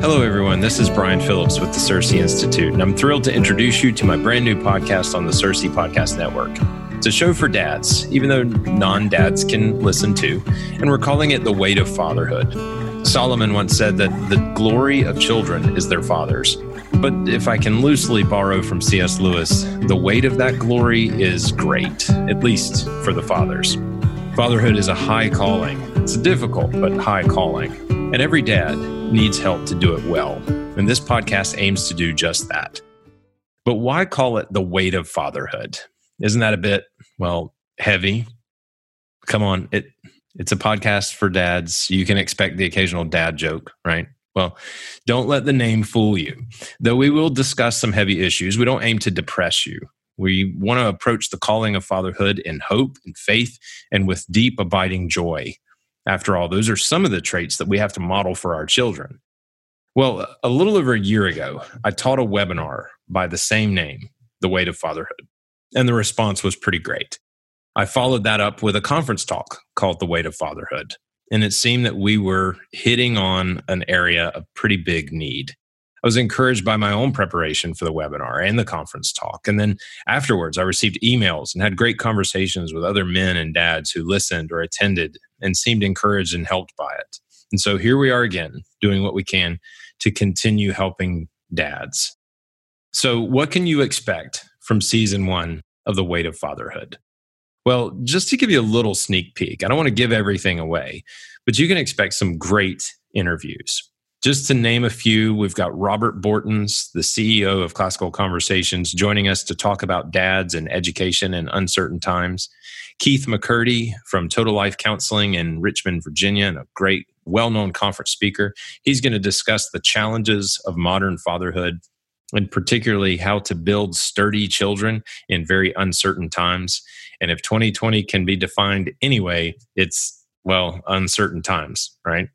Hello, everyone. This is Brian Phillips with the CiRCE Institute, and I'm thrilled to introduce you to my brand new podcast on the CiRCE Podcast Network. It's a show for dads, even though non dads can listen too, and we're calling it The Weight of Fatherhood. Solomon once said that the glory of children is their fathers. But if I can loosely borrow from C.S. Lewis, the weight of that glory is great, at least for the fathers. Fatherhood is a high calling. It's a difficult but high calling. And every dad needs help to do it well. And this podcast aims to do just that. But why call it the weight of fatherhood? Isn't that a bit, well, heavy? Come on, it it's a podcast for dads. You can expect the occasional dad joke, right? Well, don't let the name fool you. Though we will discuss some heavy issues, we don't aim to depress you. We want to approach the calling of fatherhood in hope and faith and with deep abiding joy. After all, those are some of the traits that we have to model for our children. Well, a little over a year ago, I taught a webinar by the same name, The Weight of Fatherhood, and the response was pretty great. I followed that up with a conference talk called The Weight of Fatherhood, and it seemed that we were hitting on an area of pretty big need. I was encouraged by my own preparation for the webinar and the conference talk. And then afterwards, I received emails and had great conversations with other men and dads who listened or attended and seemed encouraged and helped by it. And so here we are again, doing what we can to continue helping dads. So, what can you expect from season one of The Weight of Fatherhood? Well, just to give you a little sneak peek, I don't want to give everything away, but you can expect some great interviews. Just to name a few, we've got Robert Bortins, the CEO of Classical Conversations, joining us to talk about dads and education in uncertain times. Keith McCurdy from Total Life Counseling in Richmond, Virginia, and a great, well known conference speaker. He's going to discuss the challenges of modern fatherhood and particularly how to build sturdy children in very uncertain times. And if 2020 can be defined anyway, it's, well, uncertain times, right?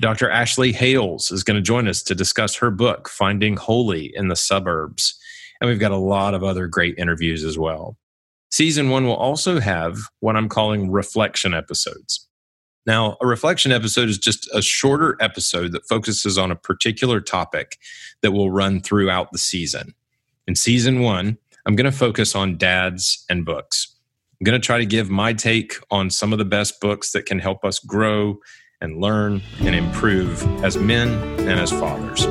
Dr. Ashley Hales is going to join us to discuss her book, Finding Holy in the Suburbs. And we've got a lot of other great interviews as well. Season one will also have what I'm calling reflection episodes. Now, a reflection episode is just a shorter episode that focuses on a particular topic that will run throughout the season. In season one, I'm going to focus on dads and books. I'm going to try to give my take on some of the best books that can help us grow and learn and improve as men and as fathers.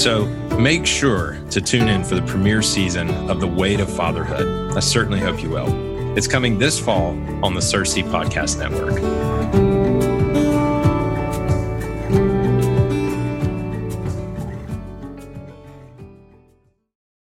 So make sure to tune in for the premiere season of The Weight of Fatherhood. I certainly hope you will. It's coming this fall on the CiRCE Podcast Network.